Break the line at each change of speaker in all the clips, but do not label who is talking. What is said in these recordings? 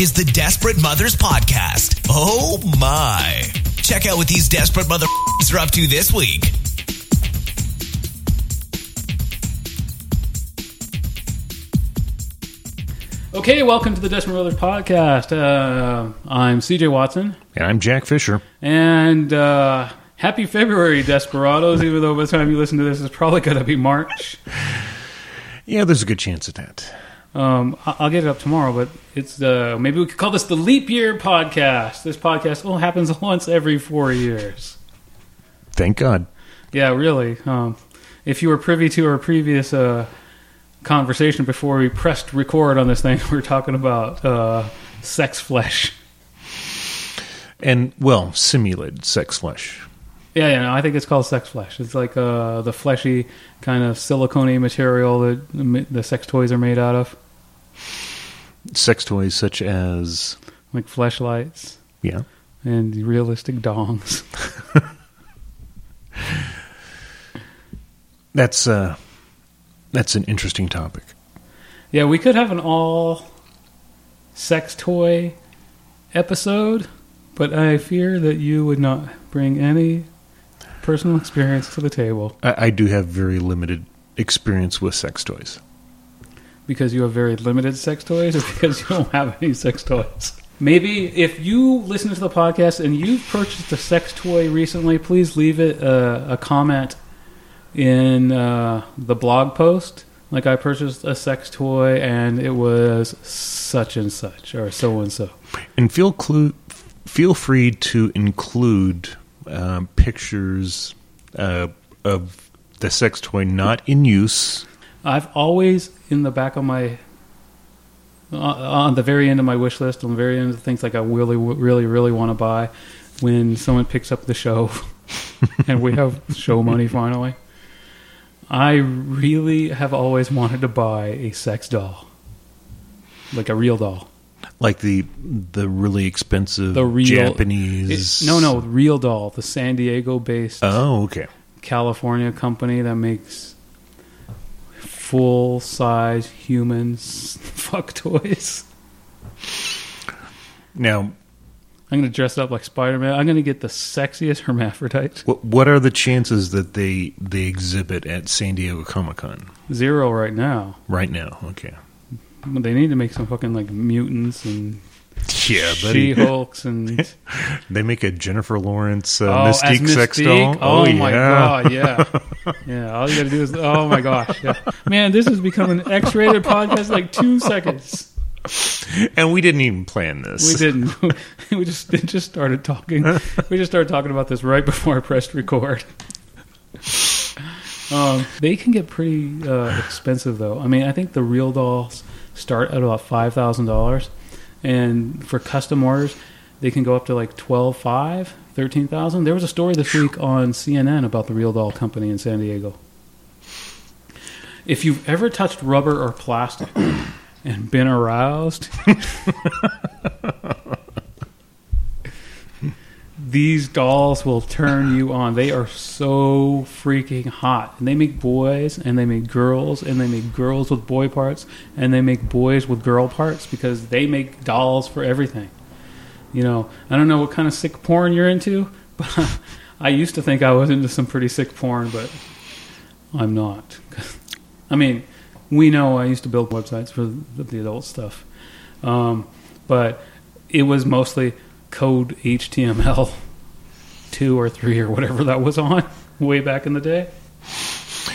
is the Desperate Mothers Podcast. Oh my. Check out what these desperate mother are up to this week.
Okay, welcome to the Desperate Mothers podcast. Uh, I'm CJ Watson,
And I'm Jack Fisher.
and uh, happy February, Desperados. Even though by the time you listen to this, it's probably going to be March.
Yeah, there's a good chance of that.
Um, I'll get it up tomorrow, but it's uh, maybe we could call this the Leap Year podcast. This podcast only happens once every four years.
Thank God.
Yeah, really. Um, if you were privy to our previous uh, conversation before we pressed record on this thing, we were talking about uh, sex flesh.
And, well, simulated sex flesh.
Yeah, yeah, no, I think it's called sex flesh. It's like uh, the fleshy kind of silicone material that the the sex toys are made out of,
Sex toys such as,
like Fleshlights.
yeah.
and realistic dongs.
That's, uh, that's an interesting topic.
Yeah, we could have an all sex toy episode, but I fear that you would not bring any personal experience to the table
I, I do have very limited experience with sex toys.
Because you have very limited sex toys or because you don't have any sex toys. Maybe if you listen to the podcast and you've purchased a sex toy recently, please leave it uh, a comment in uh, the blog post. Like I purchased a sex toy and it was such and such or so and so.
And feel clu- feel free to include um, pictures uh, of the sex toy not in use.
I've always in the back of my uh, on the very end of my wish list, on the very end of the things like I really, really, really want to buy when someone picks up the show and we have show money finally. I really have always wanted to buy a sex doll, like a real doll.
Like the the really expensive
The real
Japanese.
It- no, no, real doll, the San Diego-based
Oh, okay.
California company that makes full size humans fuck toys.
Now,
I'm gonna dress up like Spider Man. I'm gonna get the sexiest hermaphrodite.
what what are the chances that they they exhibit at San Diego Comic Con
Zero right now.
right now? Okay.
They need to make some fucking like mutants and
Yeah,
she hulks and
They make a Jennifer Lawrence uh,
oh, as
Mystique, sex doll.
Oh, my
yeah.
god, yeah, yeah. All you gotta do is oh my gosh, yeah. Man, this has become an X-rated podcast. Like two seconds.
And we didn't even plan this.
We didn't. we just just started talking. We just started talking about this right before I pressed record. Um, they can get pretty uh, expensive, though. I mean, I think the real dolls start at about five thousand dollars, and for custom orders, they can go up to like twelve five, thirteen thousand. There was a story this week on CNN about the real doll company in San Diego. If you've ever touched rubber or plastic and been aroused, these dolls will turn you on. They are so freaking hot. And they make boys and they make girls and they make girls with boy parts and they make boys with girl parts because they make dolls for everything. You know, I don't know what kind of sick porn you're into, but I used to think I was into some pretty sick porn, but I'm not. I mean, we know I used to build websites for the, adult stuff, um, but it was mostly code HTML two or three or whatever that was on way back in the day,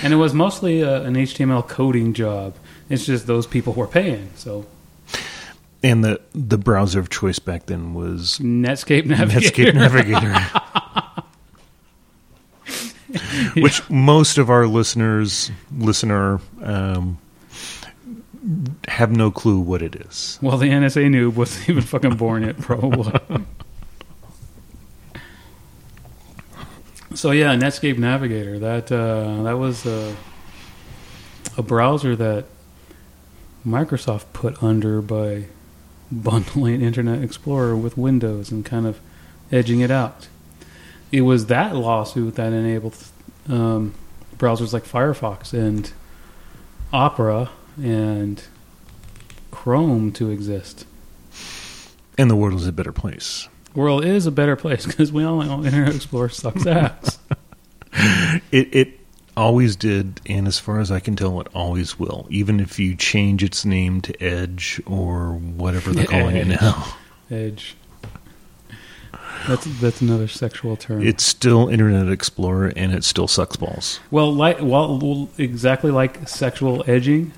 and it was mostly uh an HTML coding job. It's just those people were paying. So
And the the browser of choice back then was
Netscape Navigator.
Netscape Navigator. Which most of our listeners listener um, have no clue what it is.
Well, the NSA noob wasn't even fucking born yet, probably. So yeah, Netscape Navigator. That uh, that was uh, a browser that Microsoft put under by bundling Internet Explorer with Windows and kind of edging it out. It was that lawsuit that enabled um, browsers like Firefox and Opera and Chrome to exist.
And the world is a better place.
World is a better place because we all know Internet Explorer sucks ass.
It it always did, and as far as I can tell, it always will. Even if you change its name to Edge or whatever they're calling it now,
Edge. That's that's another sexual term.
it's still Internet Explorer, and it still sucks balls.
well, like well, well, exactly like sexual edging.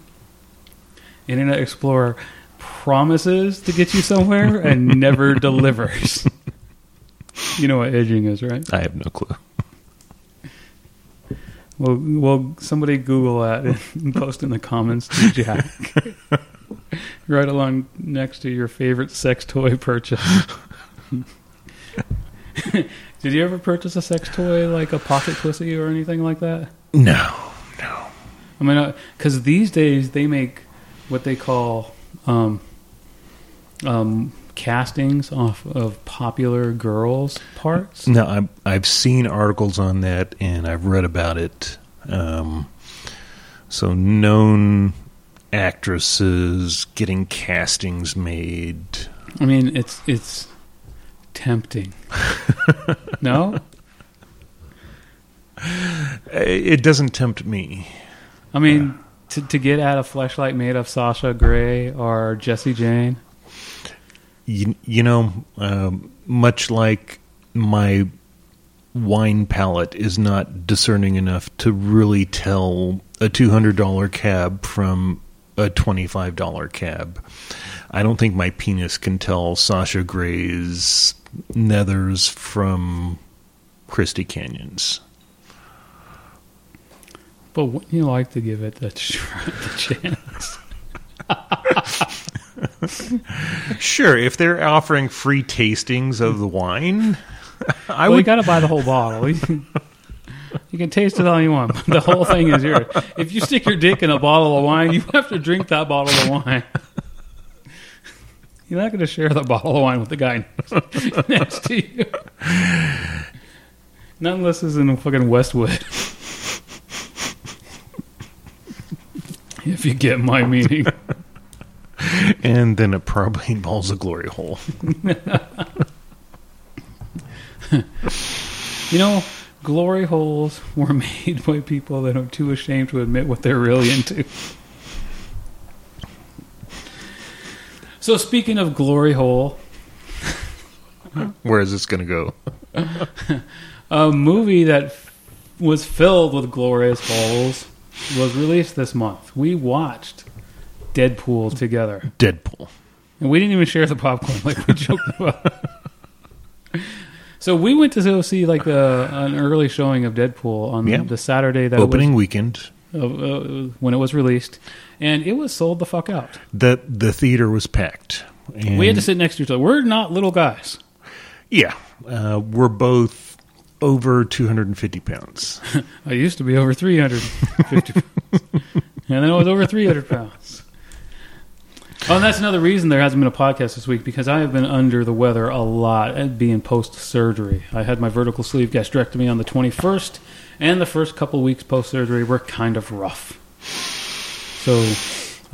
Internet Explorer promises to get you somewhere and never delivers. You know what edging is, right?
I have no clue.
Well, well, somebody Google that and post in the comments to Jack. right along next to your favorite sex toy purchase. Did you ever purchase a sex toy like a pocket pussy or anything like that?
No, no.
I mean, uh, because these days they make what they call um, um, castings off of popular girls' parts.
No, I've, I've seen articles on that and I've read about it. Um, so, known actresses getting castings made.
I mean, it's it's tempting. no,
It doesn't tempt me.
I mean to to get at a fleshlight made of Sasha Grey or Jesse Jane.
You, you know, um, much like my wine palate is not discerning enough to really tell a $200 cab from a $25 cab. I don't think my penis can tell Sasha Grey's nethers from Christy Canyon's.
But wouldn't you like to give it the, the chance?
Sure, if they're offering free tastings of the wine, I
well, you got to buy the whole bottle. You can, you can taste it all you want, but the whole thing is yours. If you stick your dick in a bottle of wine, you have to drink that bottle of wine. You're not going to share the bottle of wine with the guy next to you. Not unless it's in fucking Westwood. if you get my meaning.
and then it probably involves a glory hole.
You know, glory holes were made by people that are too ashamed to admit what they're really into. So, speaking of glory hole,
Where is this going to go?
a movie that f- was filled with glorious holes was released this month. We watched Deadpool together,
Deadpool.
and we didn't even share the popcorn like we joked about. So we went to go see like the, an early showing of Deadpool on
Yeah.
the Saturday that it was
Opening weekend.
uh, uh, when it was released, and it was sold the fuck out.
The the theater was packed. And
we had to sit next to each other. We're not little guys.
Yeah, uh, we're both over 250 pounds.
I used to be over 350 pounds. and then I was over 300 pounds. Oh, and that's another reason there hasn't been a podcast this week because I have been under the weather a lot at being post surgery. I had my vertical sleeve gastrectomy on the 21st, and the first couple weeks post surgery were kind of rough. So,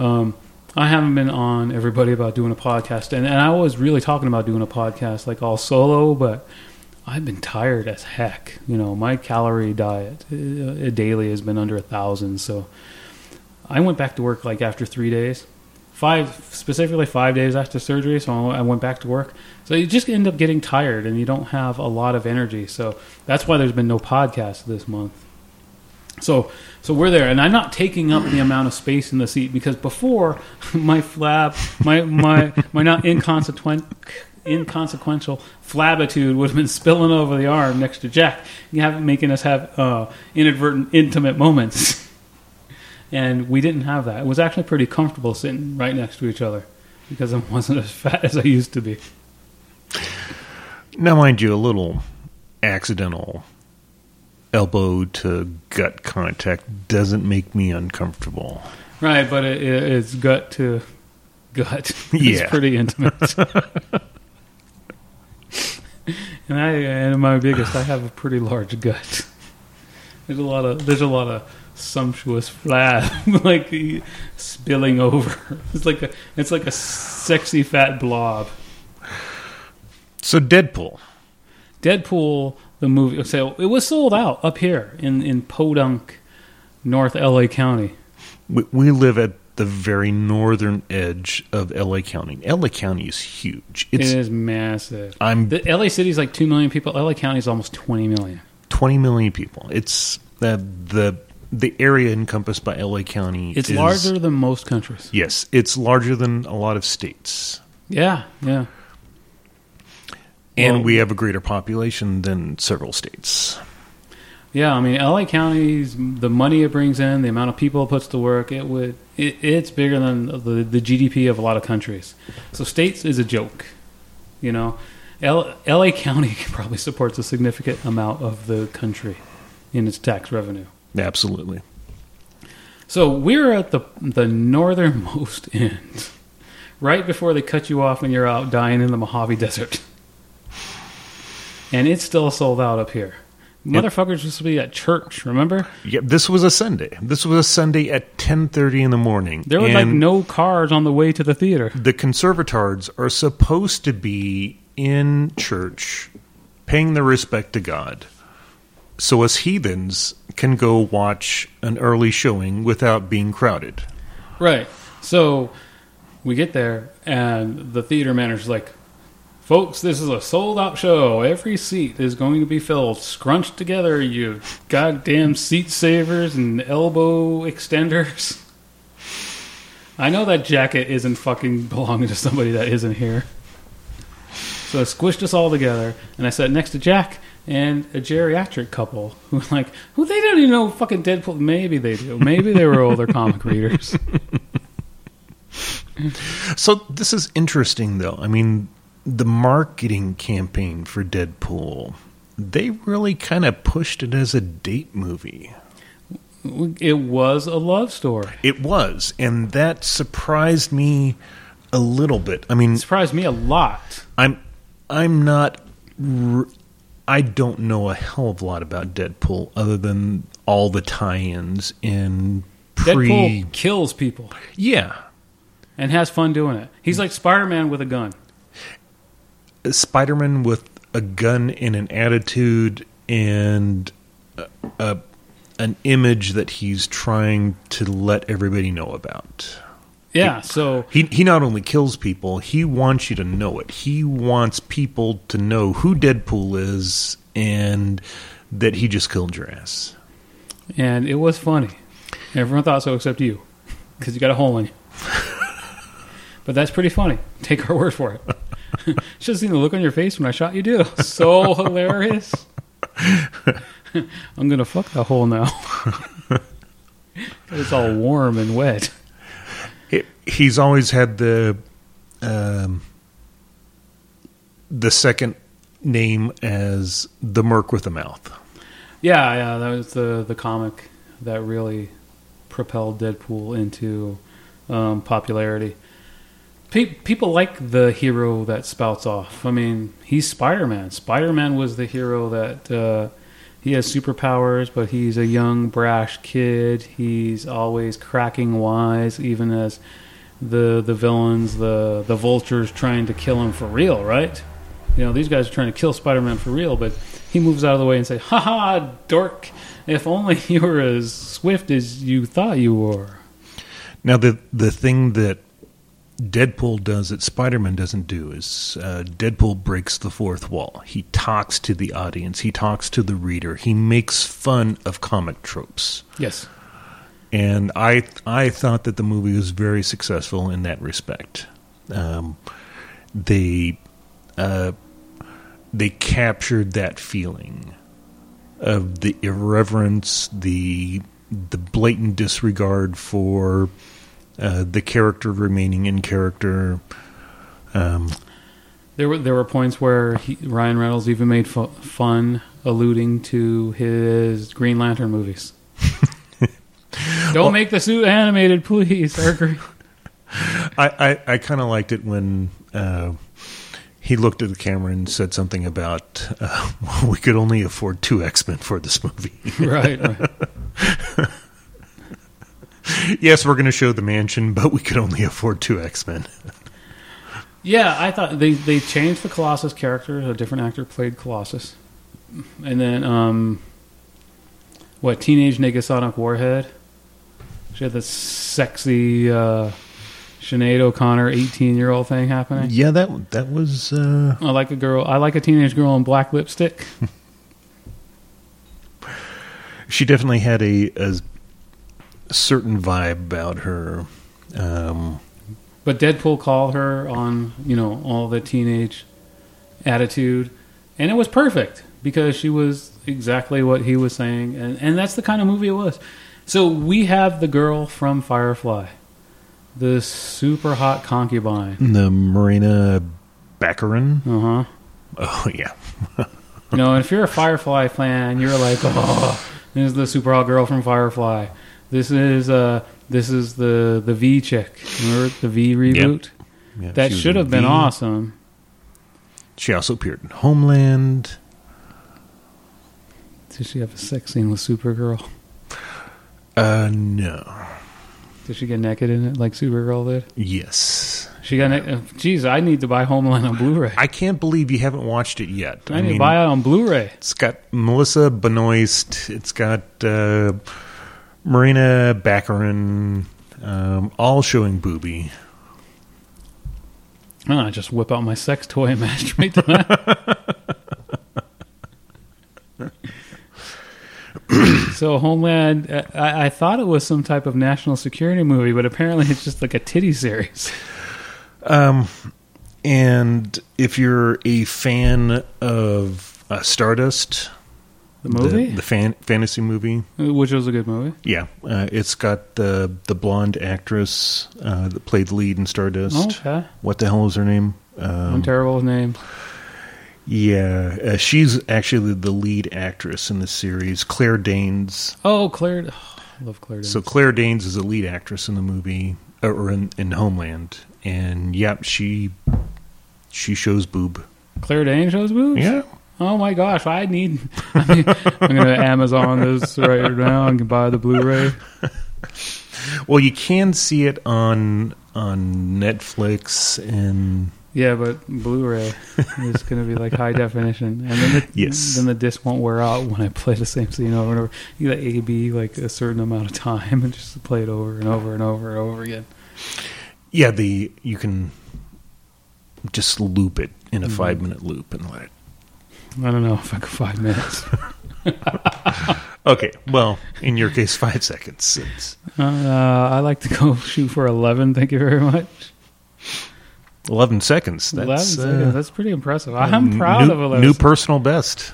um, I haven't been on everybody about doing a podcast, and, and I was really talking about doing a podcast like all solo, but I've been tired as heck. You know, my calorie diet uh, daily has been under a thousand, so I went back to work like after three days, five specifically five days after surgery. So I went back to work. So you just end up getting tired, and you don't have a lot of energy. So that's why there's been no podcast this month. So, so we're there, and I'm not taking up the amount of space in the seat because before my flap, my my my not inconsequent, inconsequential flabitude would have been spilling over the arm next to Jack, have making us have uh, inadvertent intimate moments, and we didn't have that. It was actually pretty comfortable sitting right next to each other because I wasn't as fat as I used to be.
Now, mind you, a little accidental elbow to gut contact doesn't make me uncomfortable.
Right, but it, it, it's gut to gut. It's
Yeah.
pretty intimate. and I and my biggest, I have a pretty large gut. There's a lot of there's a lot of sumptuous flab like spilling over. It's like a it's like a sexy fat blob.
So Deadpool.
Deadpool, the movie. So it was sold out up here in in Podunk, North LA County.
We, we live at the very northern edge of LA County. LA County is huge. It's
it is massive.
I'm
The LA City is like two million people. LA County is almost twenty million.
20 million people. It's uh, the the area encompassed by LA County.
It's
is-
larger than most countries.
Yes, it's larger than a lot of states,
Yeah, yeah.
and
Well-
we have a greater population than several states.
Yeah, I mean, LA County's the money it brings in, the amount of people it puts to work, it would it, it's bigger than the the GDP of a lot of countries. So states is a joke, you know. L, LA County probably supports a significant amount of the country in its tax revenue.
Absolutely.
So we're at the the northernmost end, right before they cut you off and you're out dying in the Mojave Desert, and it's still sold out up here. Motherfuckers used to be at church, remember?
Yeah, this was a Sunday. This was a Sunday at 10:30 in the morning.
There were like no cars on the way to the theater.
the conservatards are supposed to be in church paying their respect to God. So us heathens can go watch an early showing without being crowded.
Right. So we get there, and the theater manager's like, Folks, this is a sold out show. Every seat is going to be filled. Scrunched together, you goddamn seat savers and elbow extenders. I know that jacket isn't fucking belonging to somebody that isn't here. So I squished us all together, and I sat next to Jack and a geriatric couple who were like, who they don't even know fucking Deadpool. Maybe they do. Maybe they were older comic readers.
So this is interesting though. I mean, the marketing campaign for Deadpool, they really kind of pushed it as a date movie.
It was a love story.
It was, and that surprised me a little bit. I mean,
It surprised me a lot.
I'm I'm not r- I don't know a hell of a lot about Deadpool other than all the tie-ins in pre
Deadpool kills people
Yeah.
and has fun doing it. He's like Spider Man with a gun.
Spider-Man with a gun and an attitude and a, a an image that he's trying to let everybody know about.
Yeah, so
He he not only kills people, he wants you to know it. He wants people to know who Deadpool is and that he just killed your ass.
and it was funny. Everyone thought so except you, because you got a hole in you. but that's pretty funny. Take our word for it. Should have seen the look on your face when I shot you. Do so hilarious. I'm gonna fuck that hole now. it's all warm and wet.
It, he's always had the um, the second name as the Merc with a mouth.
Yeah, yeah, that was the the comic that really propelled Deadpool into um, popularity. Pe- people like the hero that spouts off. I mean, he's Spider Man. Spider Man was the hero that uh, he has superpowers, but he's a young, brash kid. He's always cracking wise, even as the the villains, the the vultures, trying to kill him for real. Right? You know, these guys are trying to kill Spider Man for real, but he moves out of the way and say, "Ha ha, dork! If only you were as swift as you thought you were."
Now the the thing that Deadpool does that Spider-Man doesn't do is uh, Deadpool breaks the fourth wall. He talks to the audience. He talks to the reader. He makes fun of comic tropes.
Yes.
and I I thought that the movie was very successful in that respect. Um, they uh, they captured that feeling of the irreverence, the the blatant disregard for uh, the character remaining in character. Um,
There were there were points where he, Ryan Reynolds even made fu- fun alluding to his Green Lantern movies. Don't make the suit animated, please. I.
I, I, I kind of liked it when uh, he looked at the camera and said something about uh, we could only afford two X Men for this movie.
right, right.
yes, we're going to show the mansion, but we could only afford two X Men.
Yeah, I thought they they changed the Colossus character. A different actor played Colossus, and then um, what? Teenage Negasonic Warhead. She had this sexy uh, Sinead O'Connor, eighteen-year-old thing happening.
Yeah, that that was. Uh,
I like a girl. I like a teenage girl in black lipstick.
she definitely had a, a certain vibe about her. Um,
But Deadpool called her on, you know, all the teenage attitude, and it was perfect because she was exactly what he was saying, and, and that's the kind of movie it was. So we have the girl from Firefly, the super hot concubine.
the Morena Baccarin.
Uh huh.
Oh yeah,
You know, and if you're a Firefly fan, you're like, oh, this is the super hot girl from Firefly. This is uh, this is the the V chick. Remember the V reboot?
Yeah,
That should have been
V.
awesome.
She also appeared in Homeland.
Did she have a sex scene with Supergirl?
Uh, no.
Did she get naked in it like Supergirl did?
Yes.
She got naked. Jeez, I need to buy Homeland on Blu-ray. I,
I can't believe you haven't watched it yet.
I need to buy it on Blu-ray.
It's got Melissa Benoist. It's got uh, Morena Baccarin, um, all showing booby.
Oh, I just whip out my sex toy and masturbate to that. so Homeland, uh, I, I thought it was some type of national security movie, but apparently it's just like a titty series.
Um, and if you're a fan of uh, Stardust,
The movie,
the, the fan, fantasy movie,
which was a good movie.
yeah, uh, it's got the the blonde actress uh, that played the lead in Stardust.
Okay,
What the hell is her name?
I'm
Um,
terrible with names.
yeah, uh, she's actually the lead actress in the series. Claire Danes.
Oh, Claire, oh, I love Claire. Danes.
So Claire Danes is the lead actress in the movie, uh, or in, in Homeland, and yep, she she shows boob.
Claire Danes shows boobs.
Yeah,
Oh my gosh, I need. I mean, I'm gonna Amazon this right now and buy the Blu-ray.
well, you can see it on on Netflix and
Yeah, but Blu-ray is going to be like high definition, and then the,
Yes.
then the disc won't wear out when I play the same scene over and over. You got A B like a certain amount of time and just play it over and over and over and over again.
yeah, the you can just loop it in a
Mhm.
five minute loop and let it.
I don't know if I go five minutes.
Okay, well, in your case, five seconds.
Uh, I like to go shoot for eleven. Thank you very much.
eleven seconds.
eleven
That's
seconds.
uh,
That's pretty impressive. I'm proud
new,
of eleven
new personal best.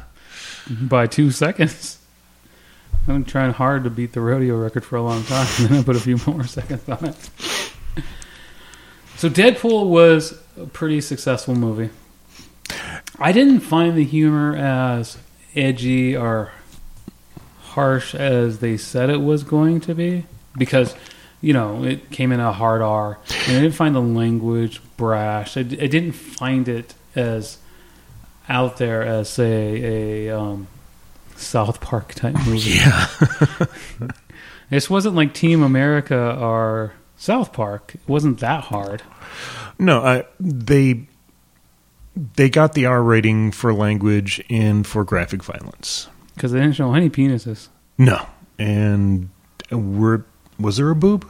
by two seconds. I've been trying hard to beat the rodeo record for a long time, and then I put a few more seconds on it. So Deadpool was a pretty successful movie. I didn't find the humor as edgy or harsh as they said it was going to be because you know it came in a hard R, and I didn't find the language brash. I, I didn't find it as out there as say a um, South Park type movie.
Yeah,
This wasn't like Team America or South Park. It wasn't that hard.
no, I, they they got the R rating for language and for graphic violence.
because they didn't show any penises.
No, and were was there a boob?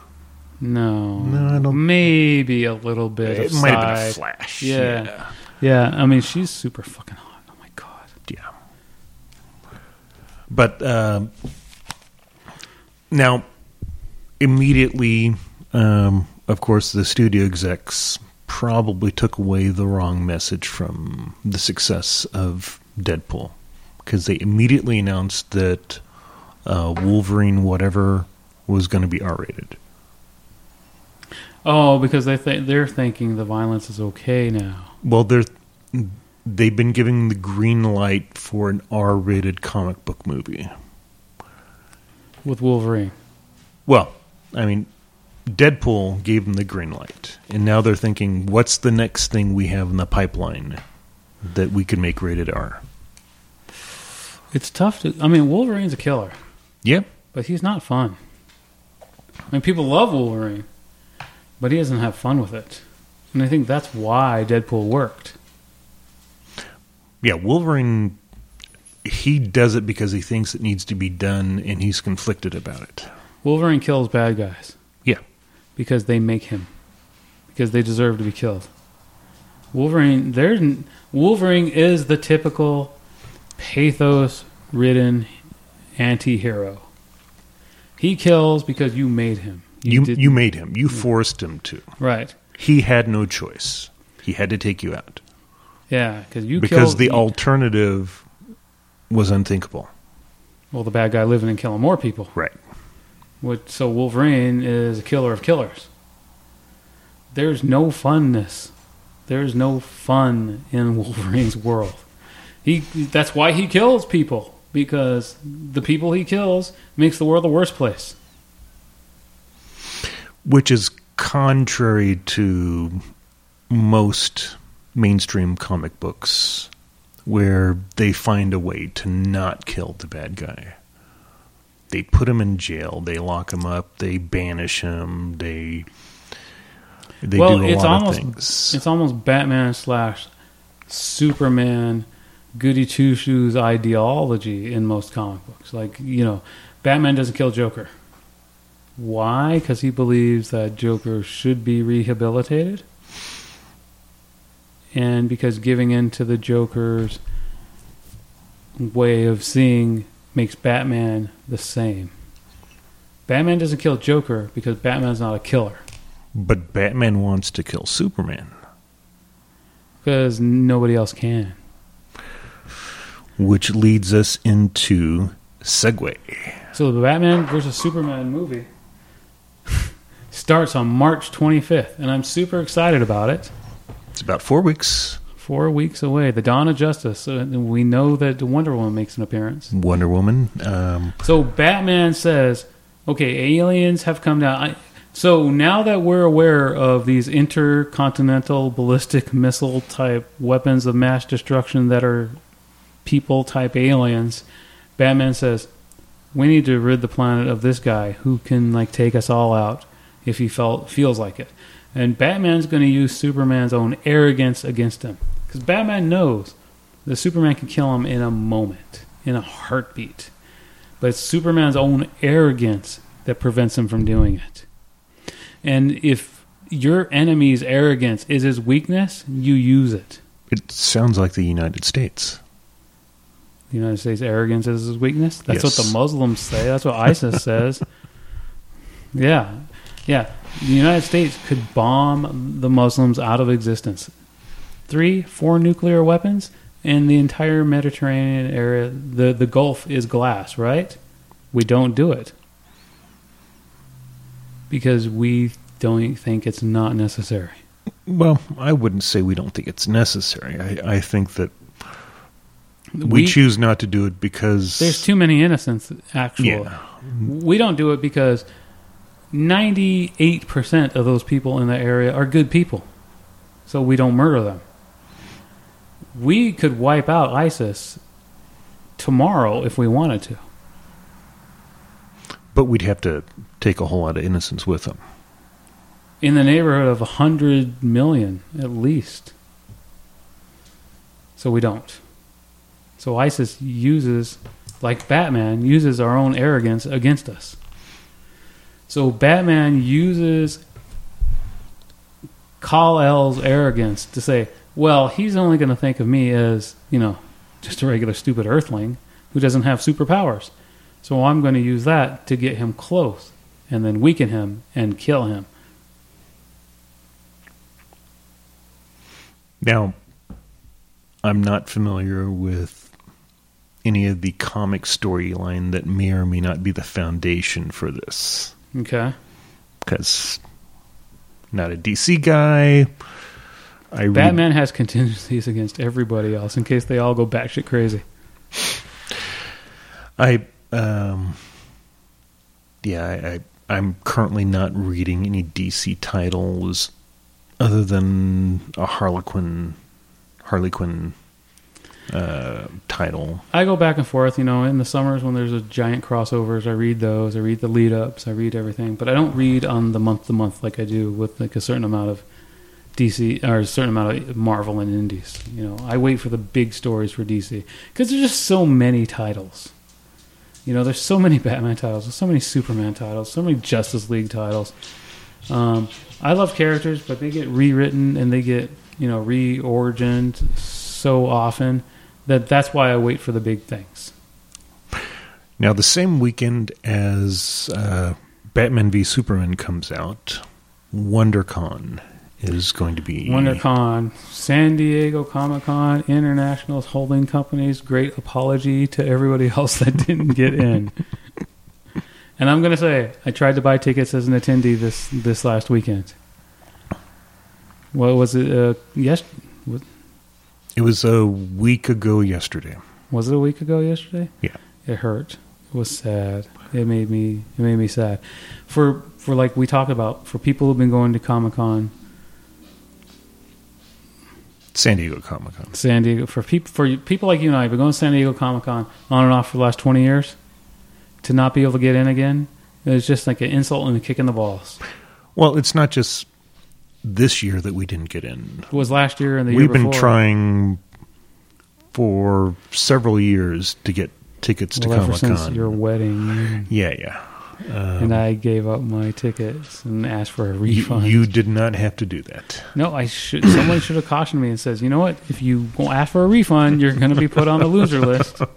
No,
No, I don't-
Maybe a little bit.
It might have been a flash.
Yeah.
yeah.
Yeah, I mean she's super fucking hot. Oh my god.
Yeah. But um, now, immediately, um, of course, the studio execs probably took away the wrong message from the success of Deadpool because they immediately announced that uh, Wolverine, whatever, was going to be R rated.
Oh, because they th- they're thinking the violence is okay now.
Well, they're they've been giving the green light for an R rated comic book movie.
with Wolverine.
Well, I mean, Deadpool gave them the green light, and now they're thinking, what's the next thing we have in the pipeline that we can make rated R?
It's tough to. I mean, Wolverine's a killer,
Yep.
but he's not fun. I mean, people love Wolverine, but he doesn't have fun with it. And I think that's why Deadpool worked.
Yeah, Wolverine. He does it because he thinks it needs to be done, and he's conflicted about it.
Wolverine kills bad guys because they make him, because they deserve to be killed. Wolverine, there's Wolverine is the typical pathos-ridden anti-hero. He kills because you made him.
you
did-
you made him. You forced him to.
right?
He had no choice. He had to take you out
Yeah, because you
because
killed,
the
you-
alternative was unthinkable.
well, the bad guy living and killing more people.
Right.
Which, so Wolverine is a killer of killers. There's no funness. There's no fun in Wolverine's world. He that's why he kills people because the people he kills makes the world a worse place.
which is contrary to most mainstream comic books where they find a way to not kill the bad guy. They put him in jail, they lock him up, they banish him, they they
well,
do a
it's
lot
almost
of things.
it's almost Batman slash Superman goody two shoes ideology in most comic books. Like you know, Batman doesn't kill Joker. Why? Because he believes that Joker should be rehabilitated, and because giving in to the Joker's way of seeing makes Batman the same. Batman doesn't kill Joker because Batman's not a killer.
But Batman wants to kill Superman,
Because nobody else can.
which leads us into segue.
So the Batman versus Superman movie starts on March 25th, and I'm super excited about it.
It's about four weeks.
Four weeks away, the dawn of justice. Uh, we know that Wonder Woman makes an appearance.
Wonder Woman. Um,
So Batman says, "Okay, aliens have come down." I, so now that we're aware of these intercontinental ballistic missile type weapons of mass destruction that are people type aliens, Batman says, "We need to rid the planet of this guy who can like take us all out if he felt feels like it." And Batman's going to use Superman's own arrogance against him because Batman knows that Superman can kill him in a moment, in a heartbeat but it's Superman's own arrogance that prevents him from doing it. And if your enemy's arrogance is his weakness, you use it.
it sounds like the United States.
The United States arrogance is his weakness. That's what the Muslims say. That's what ISIS says. Yeah, yeah. The United States could bomb the Muslims out of existence. Three, four nuclear weapons, and the entire Mediterranean area, the the Gulf is glass. Right? We don't do it because we don't think it's not necessary.
Well, I wouldn't say we don't think it's necessary. I, I think that we, choose not to do it because
There's too many innocents, actually.
Yeah.
We don't do it because 98% of those people in the area are good people. So we don't murder them. We could wipe out ISIS tomorrow if we wanted to.
but we'd have to take a whole lot of innocence with them.
In the neighborhood of 100 million at least. So we don't. So ISIS uses, like Batman, uses our own arrogance against us. So Batman uses Kal El's arrogance to say, well, he's only going to think of me as, you know, just a regular stupid earthling who doesn't have superpowers. So I'm going to use that to get him close and then weaken him and kill him.
Now, I'm not familiar with any of the comic storyline that may or may not be the foundation for this
Okay.
because not a DC guy. I
Batman has contingencies against everybody else in case they all go batshit crazy.
I um yeah, I, I I'm currently not reading any DC titles other than a Harlequin Harley Quinn uh, title.
I go back and forth, you know, in the summers when there's a giant crossovers, I read those, I read the lead ups, I read everything, but I don't read on the month to month like I do with like a certain amount of DC or a certain amount of Marvel and Indies. You know, I wait for the big stories for DC because there's just so many titles. You know, there's so many Batman titles, there's so many Superman titles, so many Justice League titles. Um, I love characters, but they get rewritten and they get you know reorigined so often that that's why I wait for the big things.
Now, the same weekend as uh, Batman v Superman comes out, WonderCon is going to be
WonderCon, San Diego Comic Con, International Holding Companies. Great apology to everybody else that didn't get in. and I'm going to say, I tried to buy tickets as an attendee this this last weekend. What was it? Uh, yes,
It was a week ago yesterday.
was it a week ago yesterday?
Yeah.
It hurt. It was sad. It made me. It made me sad. For for like we talk about for people who've been going to Comic Con,
San Diego Comic Con.
San Diego for people for people like you and I, have been going to San Diego Comic Con on and off for the last twenty years. To not be able to get in again, it was just like an insult and a kick in the balls.
Well, it's not just this year that we didn't get in.
It was last year and the year.
We've
year
been
before.
trying for several years to get tickets to
well, ever
Comic Con.
your wedding,
Yeah, yeah. Um,
and I gave up my tickets and asked for a
you,
refund.
you did not have to do that.
No, I should. Someone should have cautioned me and says, "You know what? If you won't ask for a refund, you're going to be put on the loser list."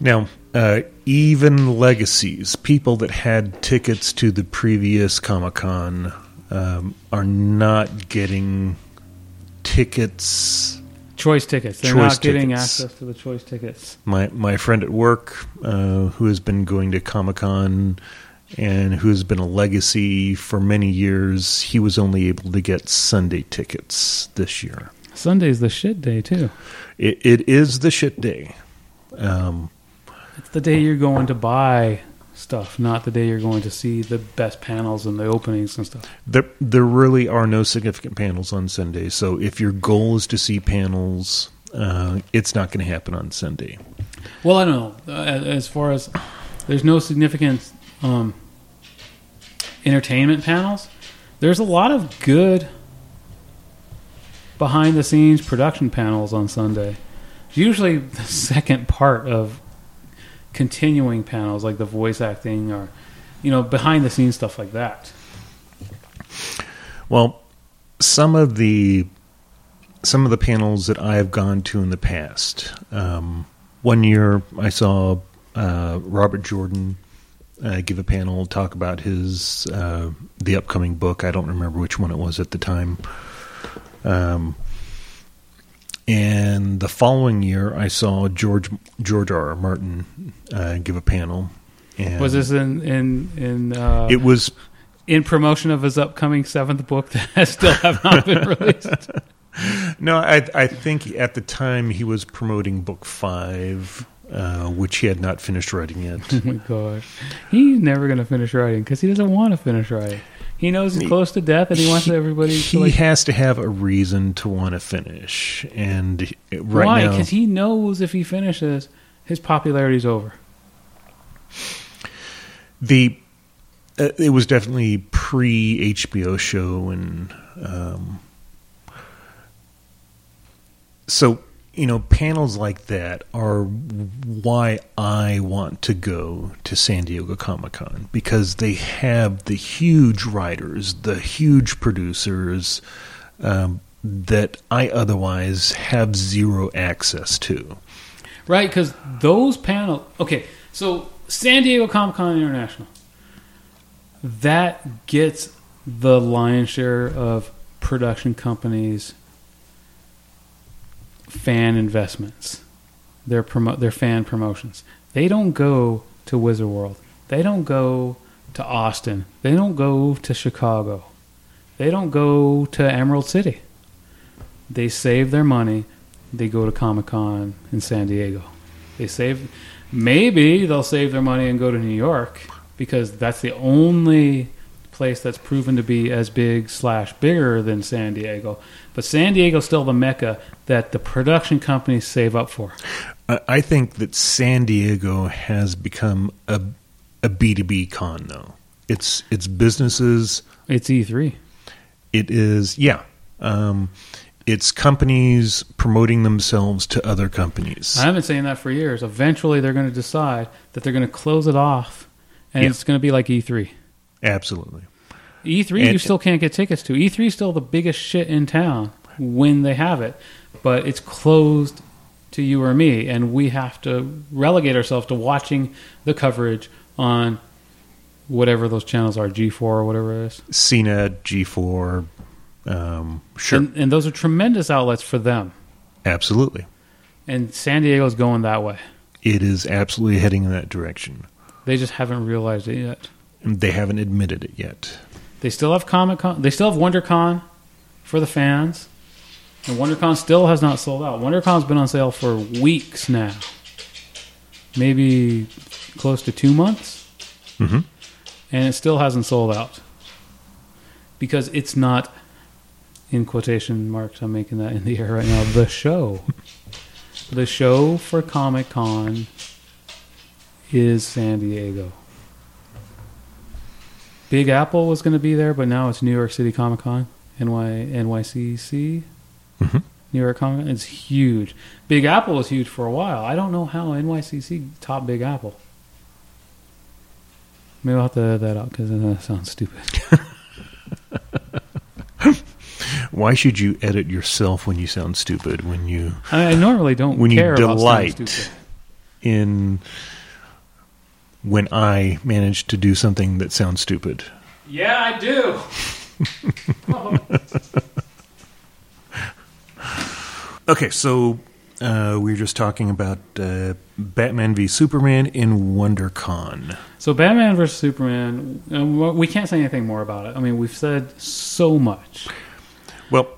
Now, uh, even legacies, people that had tickets to the previous Comic Con, um, are not getting tickets.
Choice tickets. They're
Choice
not getting
tickets.
access to the choice tickets.
My my friend at work, uh, who has been going to Comic Con and who has been a legacy for many years, he was only able to get Sunday tickets this year.
Sunday's the shit day too.
It, it is the shit day. Um,
It's the day you're going to buy stuff, not the day you're going to see the best panels and the openings and stuff.
There, there really are no significant panels on Sunday. So if your goal is to see panels, uh, it's not going to happen on Sunday.
Well, I don't know. Uh, as far as there's no significant um, entertainment panels, there's a lot of good behind the scenes production panels on Sunday. Usually the second part of continuing panels like the voice acting or you know behind the scenes stuff like that.
Well, some of the some of the panels that I have gone to in the past. Um, one year, I saw uh, Robert Jordan uh, give a panel talk about his uh, the upcoming book. I don't remember which one it was at the time. Um, and the following year, I saw George George R. R. Martin uh, give a panel. And
Was this in in in uh,
It was
in promotion of his upcoming seventh book that still have not been released?
No, I I think at the time he was promoting book five, uh, which he had not finished writing yet.
Oh my gosh. He's never going to finish writing because he doesn't want to finish writing. He knows he's
He-
close to death and he wants everybody to
he
like.
has to have a reason to want to finish, and right
Why?
now,
Because he knows if he finishes, his popularity's over.
the uh, it was definitely pre HBO show, and um, so you know panels like that are why I want to go to San Diego Comic Con because they have the huge writers, the huge producers um, that I otherwise have zero access to.
Right? Because those panels. Okay, so San Diego Comic Con International. That gets the lion's share of production companies' fan investments, their promo- their fan promotions. They don't go to Wizard World. They don't go to Austin. They don't go to Chicago. They don't go to Emerald City. They save their money. They go to Comic Con in San Diego. They save. Maybe they'll save their money and go to New York because that's the only place that's proven to be as big slash bigger than San Diego. But San Diego's still the mecca that the production companies save up for.
I think that San Diego has become a a B two B con though. It's it's businesses.
It's E3.
It is, yeah. Um, it's companies promoting themselves to other companies.
I've been saying that for years. Eventually, they're going to decide that they're going to close it off, and
Yeah.
it's going to be like E E3.
Absolutely.
E3 you still can't get tickets to. E3 is still the biggest shit in town when they have it, but it's closed to you or me, and we have to relegate ourselves to watching the coverage on whatever those channels are, G4 or whatever it is.
CNET, G4, um, sure.
And, and those are tremendous outlets for them.
absolutely.
And San Diego's going that way.
It is absolutely heading in that direction.
They just haven't realized it yet.
They haven't admitted it yet.
They still have Comic Con. They still have WonderCon for the fans, and WonderCon still has not sold out. WonderCon's been on sale for weeks now, maybe close to two months,
Mhm.
and it still hasn't sold out because it's not. In quotation marks, I'm making that in the air right now. The show, the show for Comic Con is San Diego. Big Apple was going to be there, but now it's New York City Comic Con, NY, NYCC,
Mhm.
New York Comic Con. It's huge. Big Apple was huge for a while. I don't know how NYCC topped Big Apple. Maybe I'll have to edit that out because that sounds stupid.
Why should you edit yourself when you sound stupid? When you
I, normally don't
When you
care about
delight. in when I manage to do something that sounds stupid.
Yeah, I do.
Okay, so uh, we were just talking about uh, Batman v Superman in WonderCon.
So Batman versus Superman, uh, we can't say anything more about it. I mean, we've said so much.
Well,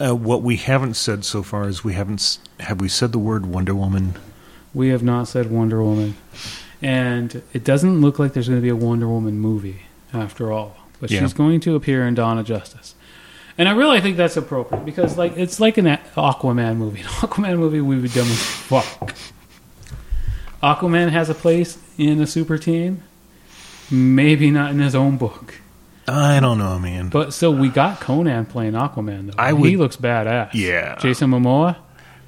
uh, what we haven't said so far is we haven't have we said the word Wonder Woman.
We have not said Wonder Woman. And it doesn't look like there's going to be a Wonder Woman movie after all. But
Yeah.
she's going to appear in Dawn of Justice. And I really think that's appropriate because like it's like an Aquaman movie. An Aquaman movie we would dumb as fuck. Aquaman has a place in a super team. Maybe not in his own book.
I don't know, man.
But so we got Conan playing Aquaman though.
I
And he
would-
looks badass.
Yeah.
Jason Momoa.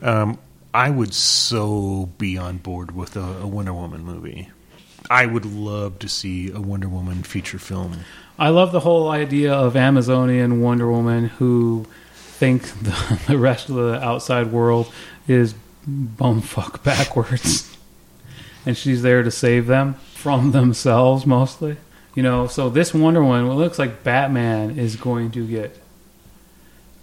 Um, I would so be on board with a, a Wonder Woman movie. I would love to see a Wonder Woman feature film.
I love the whole idea of Amazonian Wonder Woman who think the, the rest of the outside world is bumfuck backwards. and she's there to save them from themselves mostly. You know, so this Wonder Woman, it looks like Batman is going to get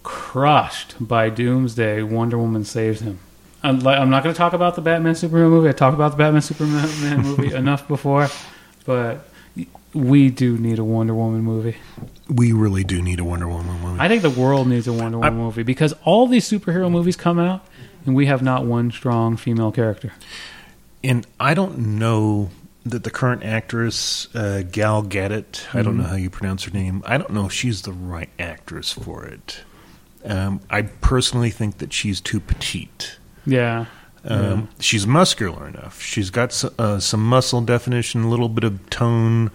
crushed by Doomsday. Wonder Woman saves him. I'm, li- I'm not going to talk about the Batman Superman movie. I talked about the Batman Superman movie enough before, but we do need a Wonder Woman movie.
We really do need a Wonder Woman movie.
I think the world needs a Wonder Woman movie because all these superhero movies come out and we have not one strong female character.
and I don't know that the current actress uh, Gal Gadot, I don't know how you pronounce her name. I don't know if she's the right actress for it. Um, I personally think that she's too petite.
Yeah.
Um, She's muscular enough. She's got s- uh, some muscle definition, a little bit of tone,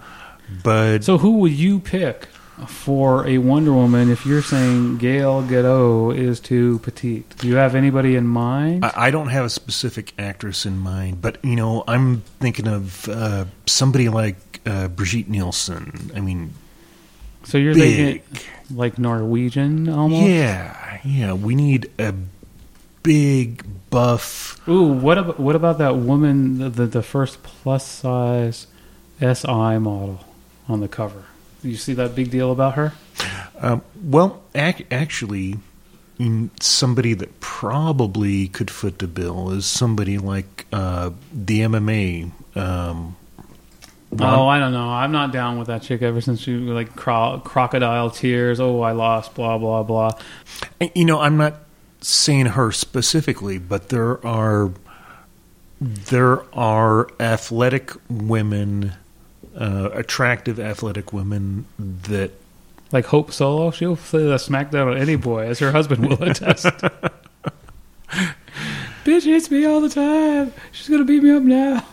but
So who would you pick for a Wonder Woman if you're saying Gail Gadot is too petite? Do you have anybody in mind?
I, I don't have a specific actress in mind. But you know, I'm thinking of uh, somebody like uh, Brigitte Nielsen. I mean,
so you're
big.
thinking like Norwegian almost?
Yeah, yeah. We need a big buff.
Ooh, what about what about that woman, the, the the first plus size SI model on the cover? Do you see that big deal about her?
Um, well, ac- actually, somebody that probably could foot the bill is somebody like uh, the MMA. Um, Ron-
Oh, I don't know. I'm not down with that chick ever since she like cro- crocodile tears. Oh, I lost. Blah blah blah.
You know, I'm not saying her specifically, but there are there are athletic women, uh, attractive athletic women that
Like Hope Solo, she'll play the smackdown on any boy, as her husband will attest. Bitch hits me all the time. She's gonna beat me up now.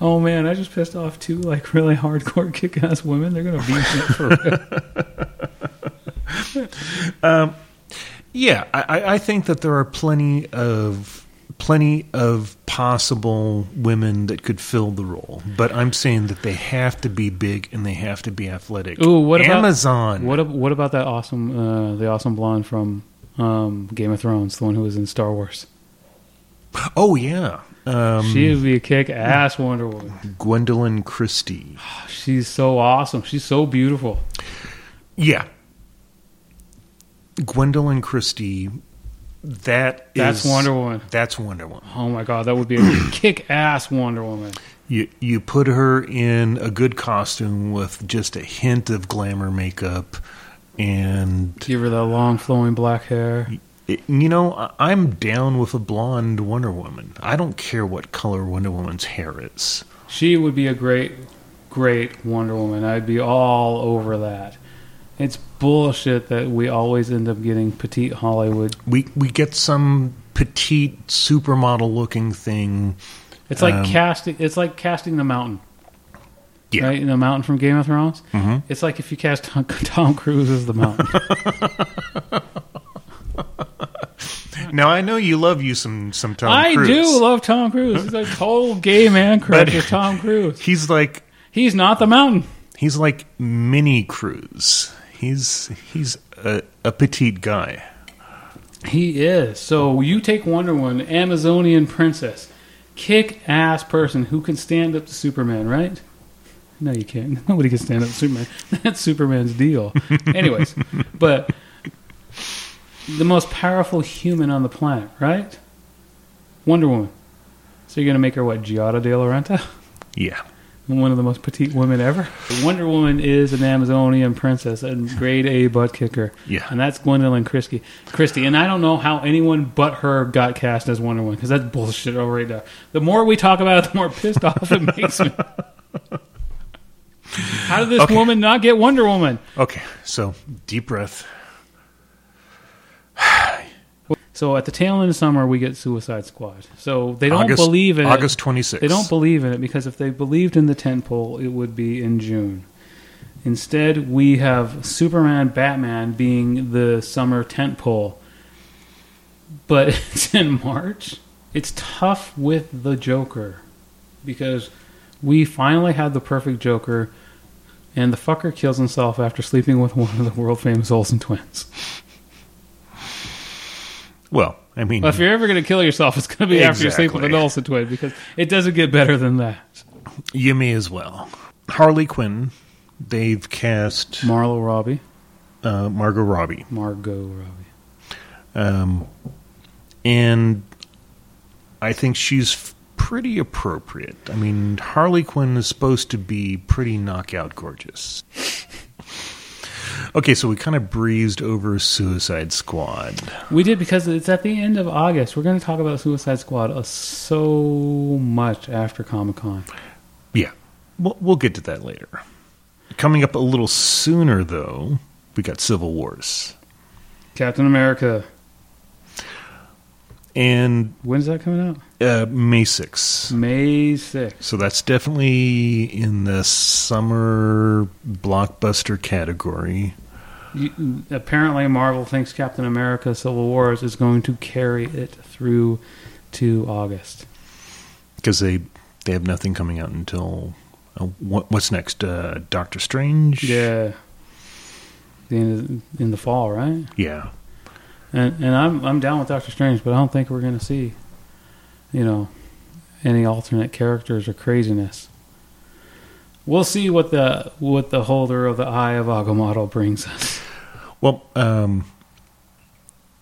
Oh man, I just pissed off two like really hardcore kick-ass women. They're gonna beat me up for real.
Yeah, I, I- think that there are plenty of plenty of possible women that could fill the role, but I'm saying that they have to be big and they have to be athletic.
Ooh, what about
Amazon?
What what about that awesome uh, the awesome blonde from um, Game of Thrones, the one who was in Star Wars?
oh yeah, um,
she would be a kick ass Wonder Woman.
Gwendoline Christie.
She's so awesome. She's so beautiful.
Yeah, Gwendoline Christie. That
That's
is-
Wonder Woman.
That's Wonder Woman.
Oh my god, that would be a kick ass Wonder Woman.
You you put her in a good costume with just a hint of glamour makeup, and
Give her that long flowing black hair.
it- you know I'm down with a blonde Wonder Woman. I don't care what color Wonder Woman's hair is.
She would be a great, great Wonder Woman. I'd be all over that. It's bullshit that we always end up getting petite Hollywood.
We we get some petite supermodel looking thing.
It's like
Um,
casting. It's like casting the Mountain,
Yeah.
right? The Mountain from Game of Thrones.
Mhm.
It's like if you cast Tom, Tom Cruise as the Mountain.
Now I know you love you some some Tom
I
Cruise.
do love Tom Cruise. He's a total gay man crush with Tom Cruise.
He's like
He's not the Mountain.
he's like mini Cruise. He's he's a, a petite guy.
He is. So you take Wonder Woman, Amazonian princess, kick ass person who can stand up to Superman, right? No, you can't. Nobody can stand up to Superman. That's Superman's deal. Anyways, but the most powerful human on the planet, right? Wonder Woman. So you're gonna make her what? Giada De Laurentiis?
Yeah.
One of the most petite women ever. Wonder Woman is an Amazonian princess, a grade A butt kicker.
Yeah.
And that's Gwendoline Christie. Christie. And I don't know how anyone but her got cast as Wonder Woman because that's bullshit over right there. The more we talk about it, the more pissed off it makes me. How did this
Okay.
woman not get Wonder Woman?
Okay. So deep breath.
So at the tail end of summer, we get Suicide Squad. So they don't
August,
believe in
August twenty sixth.
They don't believe in it because if they believed in the tentpole, it would be in June. Instead, we have Superman, Batman being the summer tentpole, but it's in March. It's tough with the Joker because we finally had the perfect Joker, and the fucker kills himself after sleeping with one of the world famous Olsen twins.
Well, I mean,
Well, if you're ever going to kill yourself, it's going to be after you sleep with an
Exactly.
Olsen twin because it doesn't get better than that.
you may as well. Harley Quinn. They've cast
Marlo Robbie,
uh, Margot Robbie,
Margot Robbie.
um, and I think she's pretty appropriate. I mean, Harley Quinn is supposed to be pretty knockout gorgeous. Okay, so we kind of breezed over Suicide Squad.
We did because it's at the end of August. We're going to talk about Suicide Squad uh, so much after Comic Con.
Yeah, we'll, we'll get to that later. Coming up a little sooner, though, we got Civil Wars.
Captain America.
And
When's that coming out?
uh, May 6th.
May 6th.
So that's definitely in the summer blockbuster category.
You, apparently, Marvel thinks Captain America Civil Wars is going to carry it through to August.
because they they have nothing coming out until uh, what, what's next? Uh, Doctor Strange.
Yeah. The end of, in the fall, right?
yeah.
And and I'm I'm down with Doctor Strange, but I don't think we're going to see, you know, any alternate characters or craziness. We'll see what the what the holder of the Eye of Agamotto brings us.
Well, um,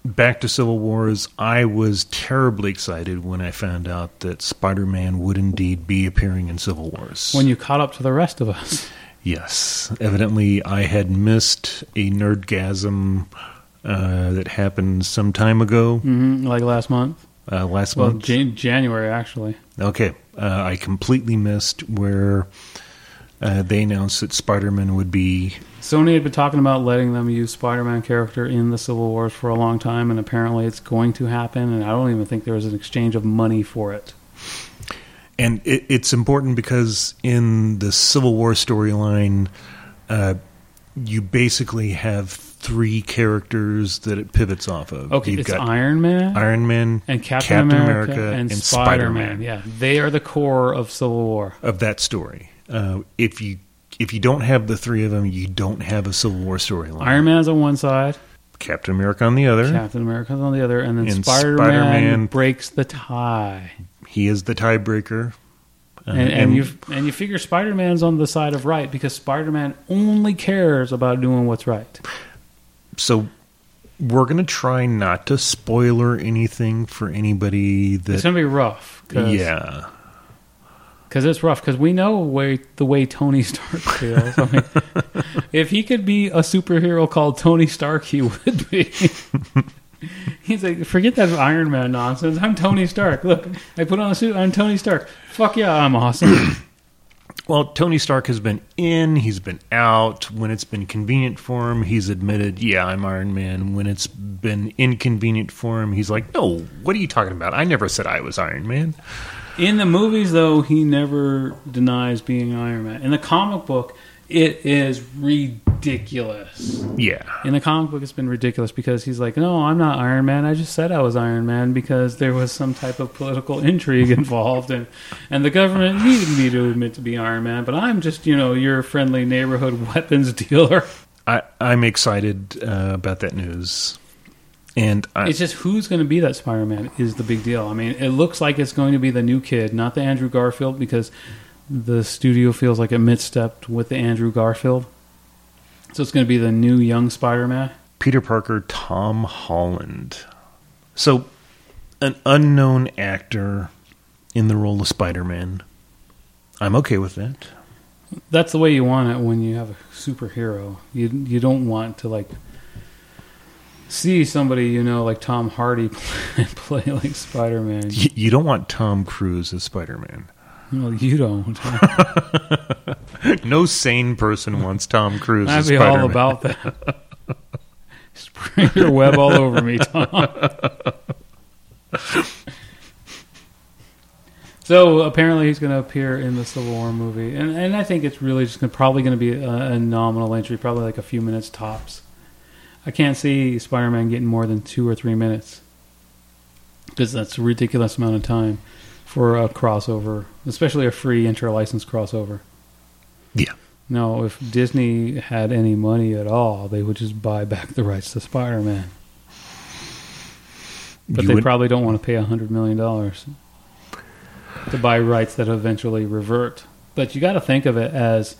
back to Civil Wars. I was terribly excited when I found out that Spider Man would indeed be appearing in Civil Wars.
When you caught up to the rest of us,
yes, evidently I had missed a nerdgasm uh, that happened some time ago,
hmm like last month,
uh, last
well,
month.
Jan- January actually.
Okay, uh, I completely missed where uh, they announced that Spider-Man would be.
Sony had been talking about letting them use Spider-Man character in the Civil Wars for a long time, and apparently it's going to happen. And I don't even think there was an exchange of money for it.
And it, it's important because in the Civil War storyline, uh, you basically have three characters that it pivots off of.
Okay,
You've
it's
got
Iron Man
Iron Man
and Captain,
Captain
America,
America
and,
and
Spider Man.
Spider-Man.
Yeah, they are the core of Civil War.
of that story. Uh, if you if you don't have the three of them, you don't have a Civil War storyline.
Iron Man's on one side,
Captain America on the other.
Captain America's on the other, and then
And
Spider Man
Spider-Man-
breaks the tie.
He is the tiebreaker. Uh,
And, and you and you figure Spider Man's on the side of right because Spider Man only cares about doing what's right.
so we're gonna try not to spoiler anything for anybody
It's
that.
gonna be rough. Cause,
Yeah,
because it's rough. Because we know way, the way Tony Stark feels. I mean, if he could be a superhero called Tony Stark, he would be. He's like, forget that Iron Man nonsense. I'm Tony Stark. Look, I put on a suit. I'm Tony Stark. Fuck yeah, I'm awesome.
Well, Tony Stark has been in, he's been out. When it's been convenient for him, he's admitted, yeah, I'm Iron Man. When it's been inconvenient for him, he's like, no, what are you talking about? I never said I was Iron Man.
In the movies, though, he never denies being Iron Man. In the comic book, it is ridiculous.
Yeah.
In the comic book, it's been ridiculous because he's like, "No, I'm not Iron Man. I just said I was Iron Man because there was some type of political intrigue involved, and and the government needed me to admit to be Iron Man. But I'm just, you know, your friendly neighborhood weapons dealer.
I, I'm excited uh, about that news. And I,
It's just who's going to be that Spider Man is the big deal. I mean, it looks like it's going to be the new kid, not the Andrew Garfield, because the studio feels like it misstepped with the Andrew Garfield. So it's going to be the new young Spider Man.
Peter Parker, Tom Holland. So, an unknown actor in the role of Spider Man. I'm okay with that.
That's the way you want it when you have a superhero. You you don't want to like see somebody you know like Tom Hardy play, play like Spider Man.
Y- You don't want Tom Cruise as Spider Man.
Well, you don't.
No sane person wants Tom Cruise
I'd
as
be
Spider Man.
all about that. Spray your web all over me, Tom. so apparently he's going to appear in the Civil War movie, and and I think it's really just gonna, probably going to be a, a nominal entry, probably like a few minutes tops. I can't see Spider-Man getting more than two or three minutes because that's a ridiculous amount of time for a crossover, especially a free inter-license crossover.
Yeah.
No, if Disney had any money at all, they would just buy back the rights to Spider-Man. But
You
they
would-
probably don't want to pay a hundred million dollars to buy rights that eventually revert. But you got to think of it as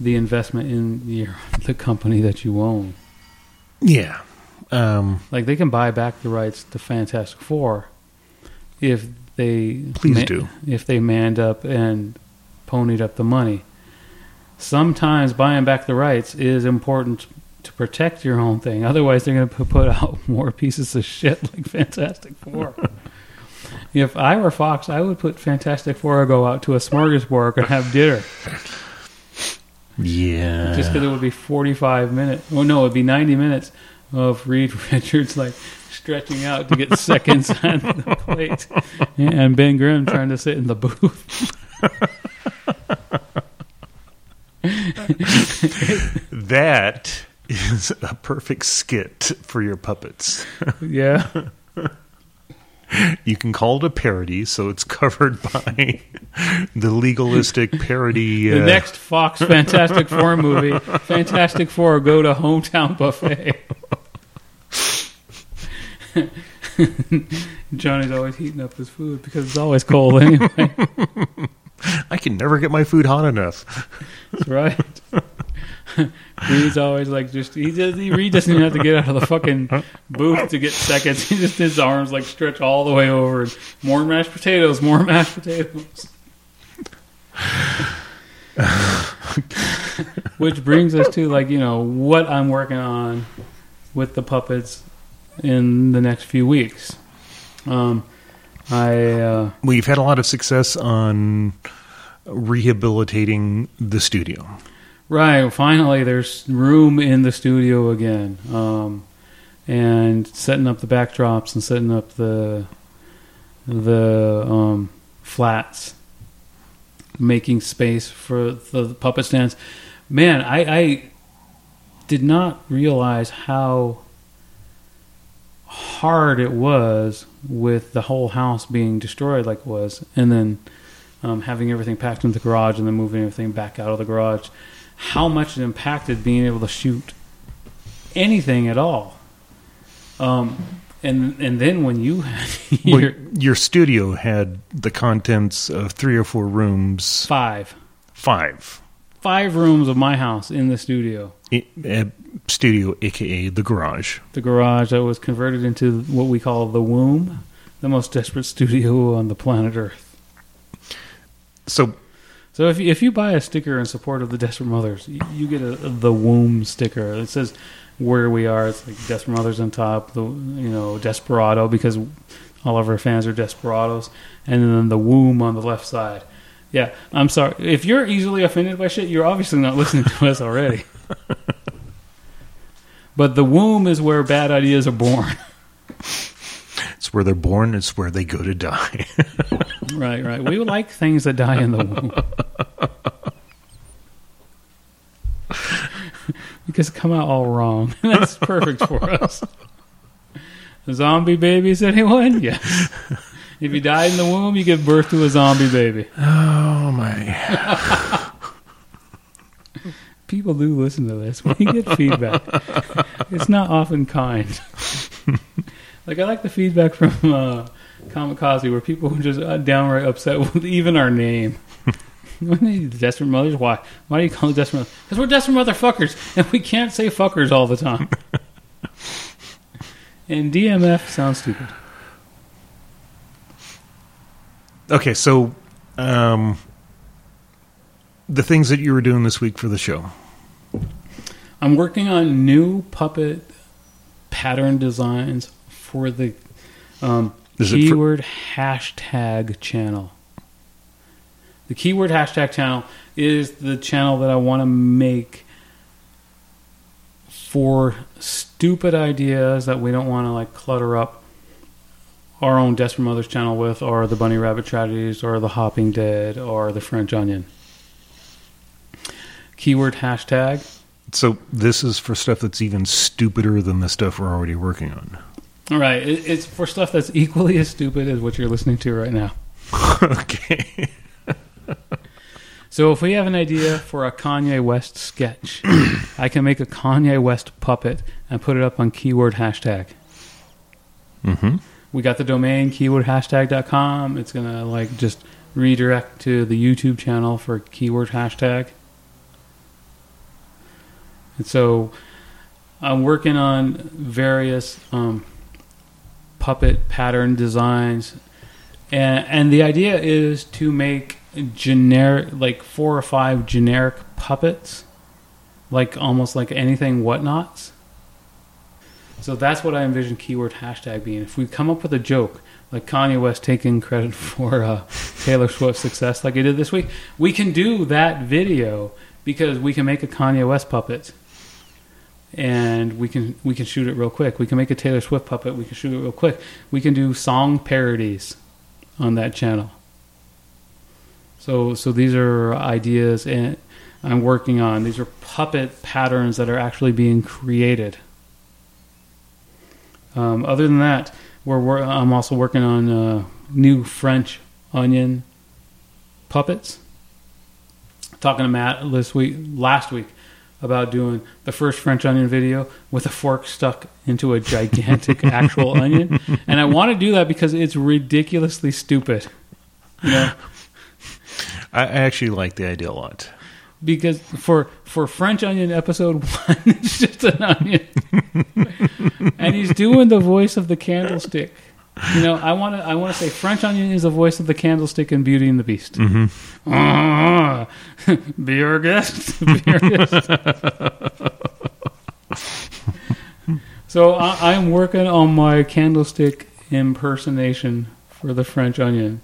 the investment in your, the company that you own.
Yeah. Um,
Like they can buy back the rights to Fantastic Four if they
Please do.
if they manned up and ponied up the money. Sometimes buying back the rights is important to protect your own thing. Otherwise, they're going to put out more pieces of shit like Fantastic Four. if I were Fox, I would put Fantastic Four go out to a smorgasbord and have dinner.
Yeah.
Just because it would be 45 minutes. Oh, no, it would be 90 minutes of Reed Richards like stretching out to get seconds on the plate. And Ben Grimm trying to sit in the booth.
that is a perfect skit for your puppets.
Yeah.
You can call it a parody, so it's covered by the legalistic parody.
The
uh,
next Fox Fantastic Four movie, Fantastic Four Go to Hometown Buffet. Johnny's always heating up his food because it's always cold anyway.
I can never get my food hot enough.
That's right. Reed's always like just he does he Reed doesn't even have to get out of the fucking booth to get seconds. He just his arms like stretch all the way over. And more mashed potatoes, more mashed potatoes. Which brings us to like you know what I'm working on with the puppets in the next few weeks. Um, I uh,
We've had a lot of success on rehabilitating the studio.
Right. Finally, there's room in the studio again, um, and setting up the backdrops and setting up the the um, flats, making space for the puppet stands. Man, I, I did not realize how hard it was with the whole house being destroyed like it was, and then um, having everything packed into the garage and then moving everything back out of the garage. How much it impacted being able to shoot anything at all. Um, and and then when you had
Well,
your
your studio had the contents of three or four rooms,
five
five.
five rooms of my house in the studio.
I- uh, studio, aka the garage.
the garage that was converted into what we call the womb, the most desperate studio on the planet Earth.
So
So if you, if you buy a sticker in support of the Desperate Mothers, you, you get a, the womb sticker. It says where we are. It's like Desperate Mothers on top. The you know Desperado because all of our fans are Desperados, and then the womb on the left side. Yeah, I'm sorry if you're easily offended by shit. You're obviously not listening to us already. but the womb is where bad ideas are born.
it's where they're born. It's where they go to die.
Right, right. We like things that die in the womb. because come out all wrong. That's perfect for us. Zombie babies, anyone? Yes. If you die in the womb, you give birth to a zombie baby.
oh my!
People do listen to this. We get feedback. It's not often kind. Like I like the feedback from uh, Kamikaze, where people are just uh, downright upset with even our name. When they desperate mothers, why? Why do you call it desperate? Mothers? Because we're desperate motherfuckers, and we can't say fuckers all the time. and DMF sounds stupid.
Okay, so um, the things that you were doing this week for the show.
I'm working on new puppet pattern designs for the um,
it for-
keyword hashtag channel. The keyword hashtag channel is the channel that I want to make for stupid ideas that we don't want to like clutter up our own Desperate Mothers channel with, or the Bunny Rabbit Tragedies, or the Hopping Dead, or the French Onion. Keyword hashtag
So this is for stuff that's even stupider than the stuff we're already working on.
All right, it, it's for stuff that's equally as stupid as what you're listening to right now.
okay.
So if we have an idea for a Kanye West sketch, I can make a Kanye West puppet and put it up on keyword hashtag.
Mm-hmm.
We got the domain keyword keywordhashtag.com. It's gonna like just redirect to the YouTube channel for keyword hashtag. And so I'm working on various um, puppet pattern designs, and and the idea is to make generic, like four or five generic puppets, like almost like anything whatnots. So that's what I envision keyword hashtag being. If we come up with a joke, like Kanye West taking credit for uh, Taylor Swift's success, like he did this week, we can do that video because we can make a Kanye West puppet, and we can we can shoot it real quick. We can make a Taylor Swift puppet. We can shoot it real quick. We can do song parodies on that channel. So so these are ideas and I'm working on. These are puppet patterns that are actually being created. Um, other than that, we're, wor- I'm also working on uh, new French onion puppets. Talking to Matt this week, last week, about doing the first French onion video with a fork stuck into a gigantic actual onion, and I want to do that because it's ridiculously stupid. You know,
I, I actually like the idea a lot.
because for for French Onion episode one, it's just an onion, and he's doing the voice of the candlestick. You know, I want to I want to say French Onion is the voice of the candlestick in Beauty and the Beast.
Mm-hmm.
Ah, be our guest. Be our guest. so I, I'm working on my candlestick impersonation for the French Onion,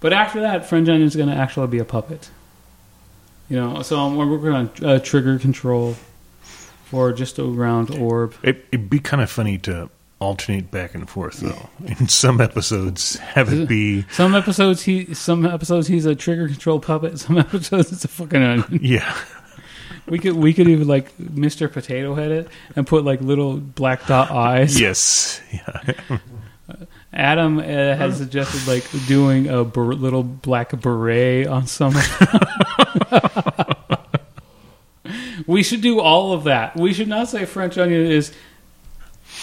but after that, French Onion is going to actually be a puppet. You know, so I'm, working on uh, trigger control for just a round orb.
It, it'd be kind of funny to alternate back and forth, though. In some episodes, have it be
Some episodes he, some episodes he's a trigger control puppet. Some episodes it's a fucking onion.
yeah.
We could we could even like Mr. Potato Head it and put like little black dot eyes.
yes. Yeah.
Adam uh, has suggested like doing a ber- little black beret on some. we should do all of that. We should not say French onion is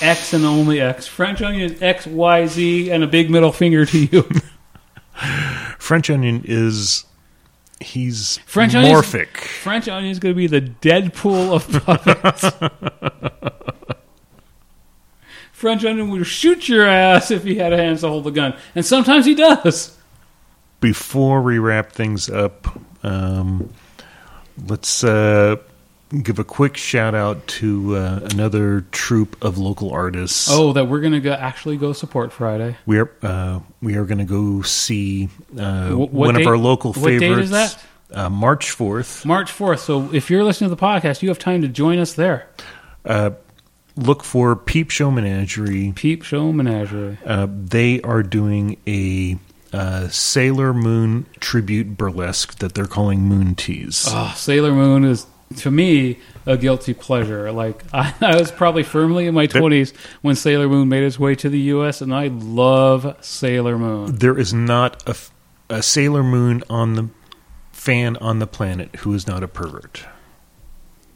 X and only X. French onion is X, Y, Z, and a big middle finger to you.
French onion is he's
French
morphic.
French onion is going to be the Deadpool of puppets. French onion would shoot your ass if he had a hands to hold the gun, and sometimes he does.
Before we wrap things up, um, let's uh, give a quick shout out to uh, another troupe of local artists.
Oh, that we're going to go actually go support Friday.
we are uh, we are going to go see uh,
Wh- what
one
date-
of our local
what date
favorites.
is that?
Uh, March fourth.
March 4th. So if you're listening to the podcast, you have time to join us there.
Uh, look for Peep Show Menagerie.
Peep Show Menagerie.
Uh, they are doing a uh, Sailor Moon tribute burlesque that they're calling Moon Tease.
Oh, Sailor Moon is, to me, a guilty pleasure. Like, I, I was probably firmly in my 20s when Sailor Moon made its way to the U.S., and I love Sailor Moon.
There is not a Sailor Moon on the fan on the planet who is not a pervert.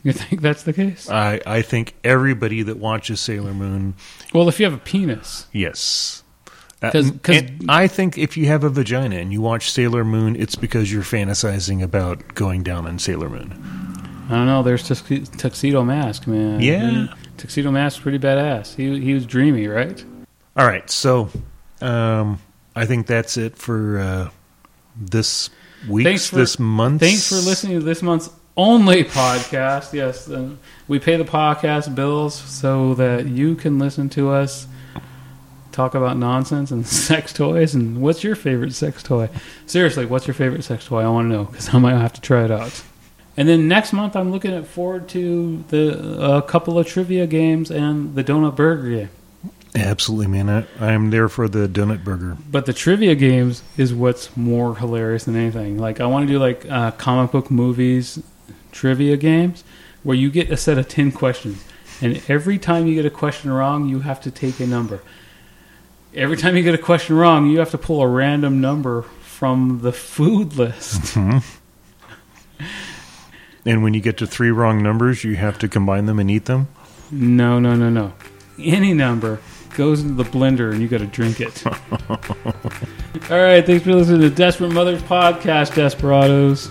You think that's the case?
I, I think everybody that watches Sailor Moon,
Well, if you have a penis.
yes. Uh,
'Cause- 'cause-
and I think if you have a vagina and you watch Sailor Moon, it's because you're fantasizing about going down on Sailor Moon.
I don't know. There's Tux- Tuxedo Mask, man.
Yeah.
He- Tuxedo Mask, pretty badass. He he was dreamy, right?
All right, so um, I think that's it for uh, this week,
Thanks for-
this month.
Thanks for listening to this month's only podcast. Yes, uh, we pay the podcast bills so that you can listen to us talk about nonsense and sex toys. And what's your favorite sex toy? Seriously, what's your favorite sex toy? I want to know because I might have to try it out. And then next month, I'm looking at forward to the a couple of trivia games and the donut burger game.
Absolutely, man. I, I'm there for the donut burger.
But the trivia games is what's more hilarious than anything. Like I want to do like uh, comic book movies trivia games where you get a set of ten questions, and every time you get a question wrong, you have to take a number. Every time you get a question wrong, you have to pull a random number from the food list.
And when you get to three wrong numbers, you have to combine them and eat them.
no, no, no, no. Any number goes into the blender, and you got to drink it. All right, thanks for listening to Desperate Mothers Podcast, Desperados.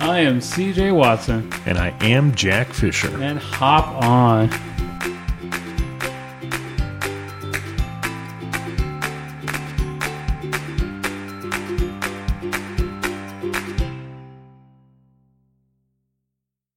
I am CJ Watson.
And I am Jack Fisher.
and hop on.